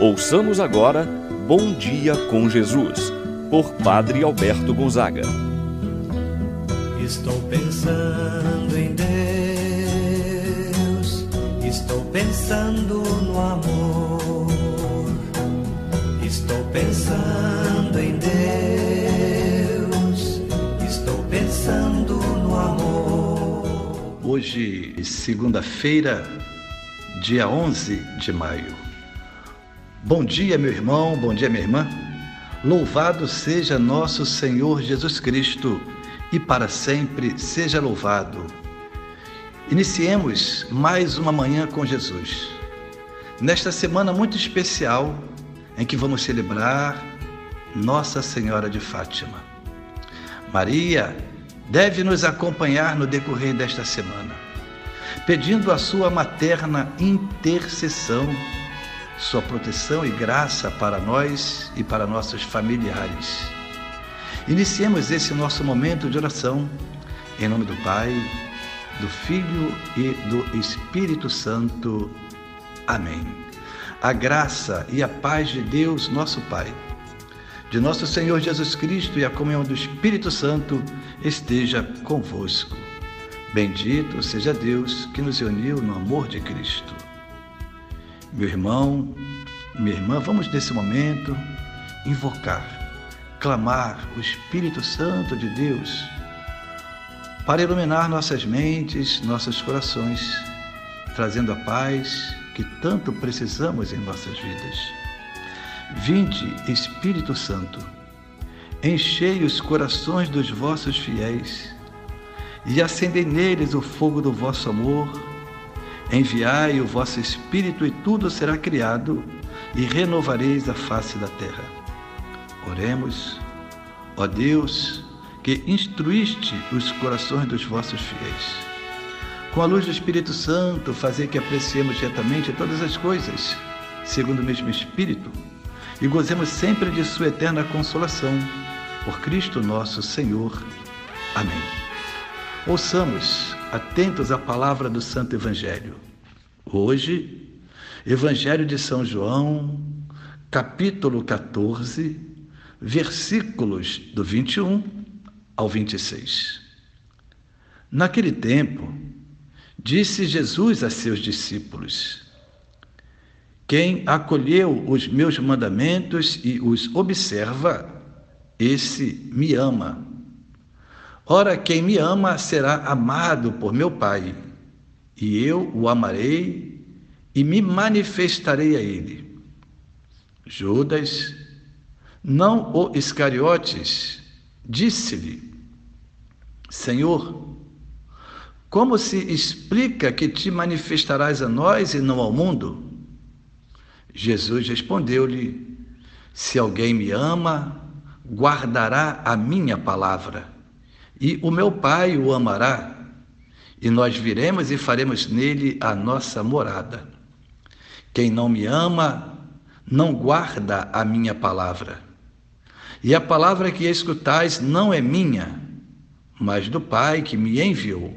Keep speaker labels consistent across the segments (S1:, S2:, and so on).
S1: Ouçamos agora Bom Dia com Jesus, por Padre Alberto Gonzaga.
S2: Estou pensando em Deus, estou pensando no amor, estou pensando em Deus, estou pensando no amor.
S3: Hoje, segunda-feira, dia 11 de maio. Bom dia, meu irmão, bom dia, minha irmã. Louvado seja nosso Senhor Jesus Cristo e para sempre seja louvado. Iniciemos mais uma manhã com Jesus. Nesta semana muito especial em que vamos celebrar Nossa Senhora de Fátima. Maria deve nos acompanhar no decorrer desta semana, pedindo a sua materna intercessão sua proteção e graça para nós e para nossos familiares. Iniciemos esse nosso momento de oração em nome do Pai, do Filho e do Espírito Santo. Amém. A graça e a paz de Deus, nosso Pai, de nosso Senhor Jesus Cristo e a comunhão do Espírito Santo esteja convosco. Bendito seja Deus que nos uniu no amor de Cristo. Meu irmão, minha irmã, vamos nesse momento invocar, clamar o Espírito Santo de Deus para iluminar nossas mentes, nossos corações, trazendo a paz que tanto precisamos em nossas vidas. Vinde, Espírito Santo, enchei os corações dos vossos fiéis e acendei neles o fogo do vosso amor Enviai o vosso Espírito e tudo será criado, e renovareis a face da terra. Oremos, ó Deus, que instruíste os corações dos vossos fiéis. Com a luz do Espírito Santo, fazer que apreciemos retamente todas as coisas, segundo o mesmo Espírito, e gozemos sempre de Sua eterna consolação. Por Cristo nosso Senhor. Amém. Ouçamos atentos à palavra do Santo Evangelho. Hoje, Evangelho de São João, capítulo 14, versículos do 21 ao 26. Naquele tempo, disse Jesus a seus discípulos: Quem acolheu os meus mandamentos e os observa, esse me ama. Ora, quem me ama será amado por meu Pai, e eu o amarei e me manifestarei a ele. Judas, não o Iscariotes, disse-lhe: Senhor, como se explica que te manifestarás a nós e não ao mundo? Jesus respondeu-lhe: Se alguém me ama, guardará a minha palavra e o meu Pai o amará, e nós viremos e faremos nele a nossa morada. Quem não me ama, não guarda a minha palavra. E a palavra que escutais não é minha, mas do Pai que me enviou.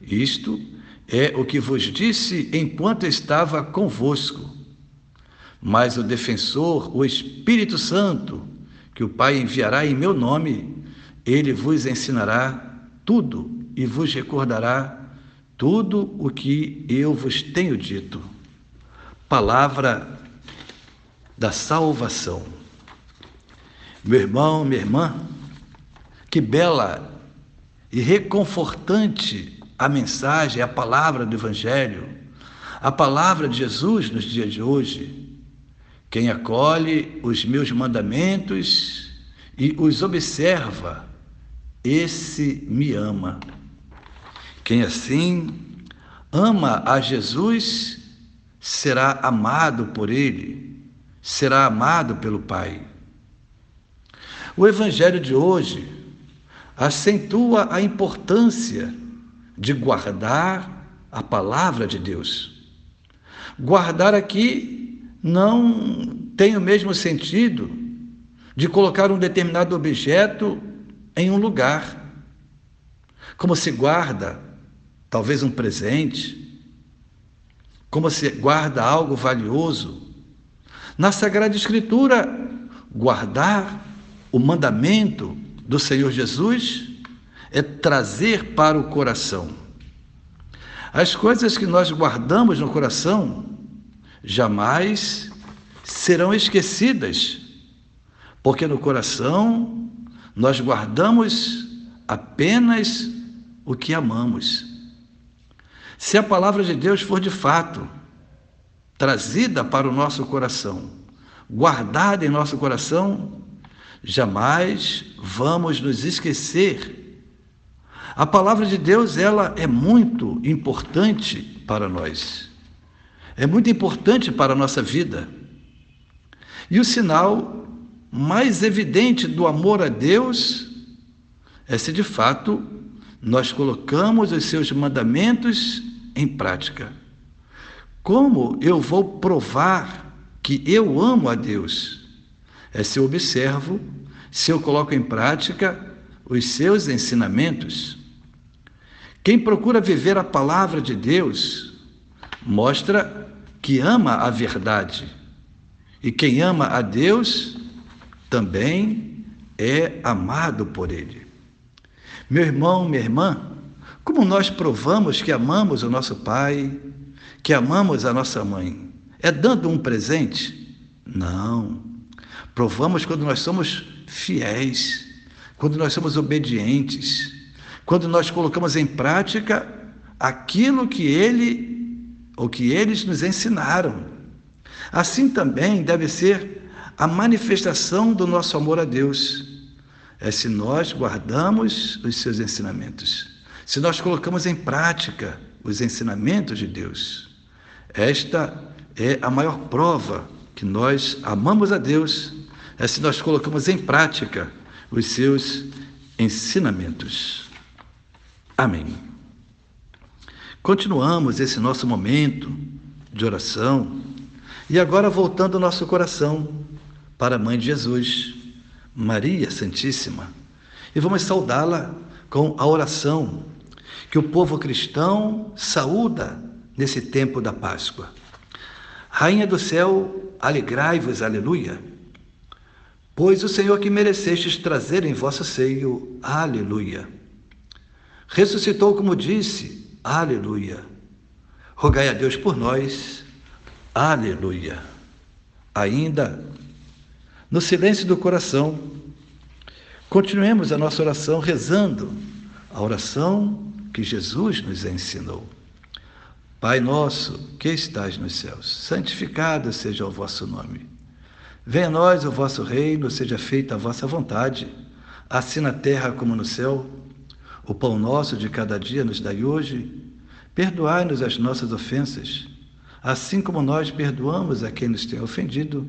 S3: Isto é o que vos disse enquanto estava convosco. Mas o defensor, o Espírito Santo, que o Pai enviará em meu nome, ele vos ensinará tudo e vos recordará tudo o que eu vos tenho dito. Palavra da salvação. Meu irmão, minha irmã, que bela e reconfortante a mensagem, a palavra do Evangelho, a palavra de Jesus nos dias de hoje. Quem acolhe os meus mandamentos e os observa, esse me ama. Quem assim ama a Jesus será amado por Ele, será amado pelo Pai. O Evangelho de hoje acentua a importância de guardar a palavra de Deus. Guardar aqui não tem o mesmo sentido de colocar um determinado objeto em um lugar. Como se guarda, talvez um presente, como se guarda algo valioso, Na Sagrada Escritura, guardar o mandamento do Senhor Jesus é trazer para o coração. As coisas que nós guardamos no coração jamais serão esquecidas, porque no coração nós guardamos apenas o que amamos. Se a palavra de Deus for de fato trazida para o nosso coração, guardada em nosso coração, jamais vamos nos esquecer. A palavra de Deus, ela é muito importante para nós. É muito importante para a nossa vida. E o sinal mais evidente do amor a Deus é se de fato nós colocamos os seus mandamentos em prática. Como eu vou provar que eu amo a Deus? É se eu observo, se eu coloco em prática os seus ensinamentos. Quem procura viver a palavra de Deus mostra que ama a verdade. E quem ama a Deus também é amado por Ele. Meu irmão, minha irmã, como nós provamos que amamos o nosso Pai, que amamos a nossa mãe? É dando um presente? Não. Provamos quando nós somos fiéis, quando nós somos obedientes, quando nós colocamos em prática aquilo que ele ou que eles nos ensinaram. Assim também deve ser a manifestação do nosso amor a Deus. É se nós guardamos os seus ensinamentos, se nós colocamos em prática os ensinamentos de Deus. Esta é a maior prova que nós amamos a Deus, é se nós colocamos em prática os seus ensinamentos. Amém. Continuamos esse nosso momento de oração e agora voltando o nosso coração para a Mãe de Jesus, Maria Santíssima, e vamos saudá-la com a oração que o povo cristão saúda nesse tempo da Páscoa. Rainha do céu, alegrai-vos, aleluia. Pois o Senhor que merecestes trazer em vosso seio, aleluia. Ressuscitou como disse, aleluia. Rogai a Deus por nós, aleluia. Ainda, no silêncio do coração, continuemos a nossa oração rezando a oração que Jesus nos ensinou. Pai nosso, que estais nos céus, santificado seja o vosso nome. Venha a nós o vosso reino, seja feita a vossa vontade, assim na terra como no céu. O pão nosso de cada dia nos dai hoje. Perdoai-nos as nossas ofensas, assim como nós perdoamos a quem nos tem ofendido,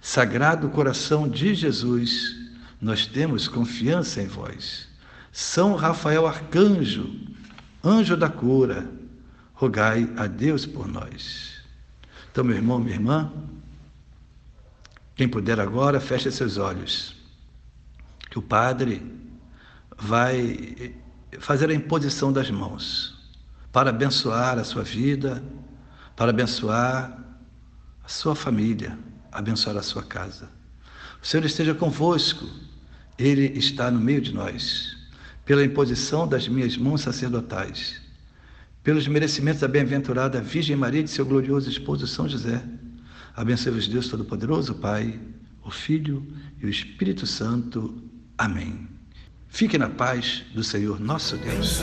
S3: Sagrado coração de Jesus, nós temos confiança em vós. São Rafael Arcanjo, anjo da cura, rogai a Deus por nós. Então, meu irmão, minha irmã, quem puder agora, feche seus olhos, que o Padre vai fazer a imposição das mãos para abençoar a sua vida, para abençoar a sua família, abençoar a sua casa. O Senhor esteja convosco, Ele está no meio de nós, pela imposição das minhas mãos sacerdotais pelos merecimentos da bem-aventurada Virgem Maria e de seu glorioso esposo São José. Abençoe-vos Deus Todo-Poderoso, Pai, o Filho e o Espírito Santo. Amém. Fique na paz do Senhor nosso Deus.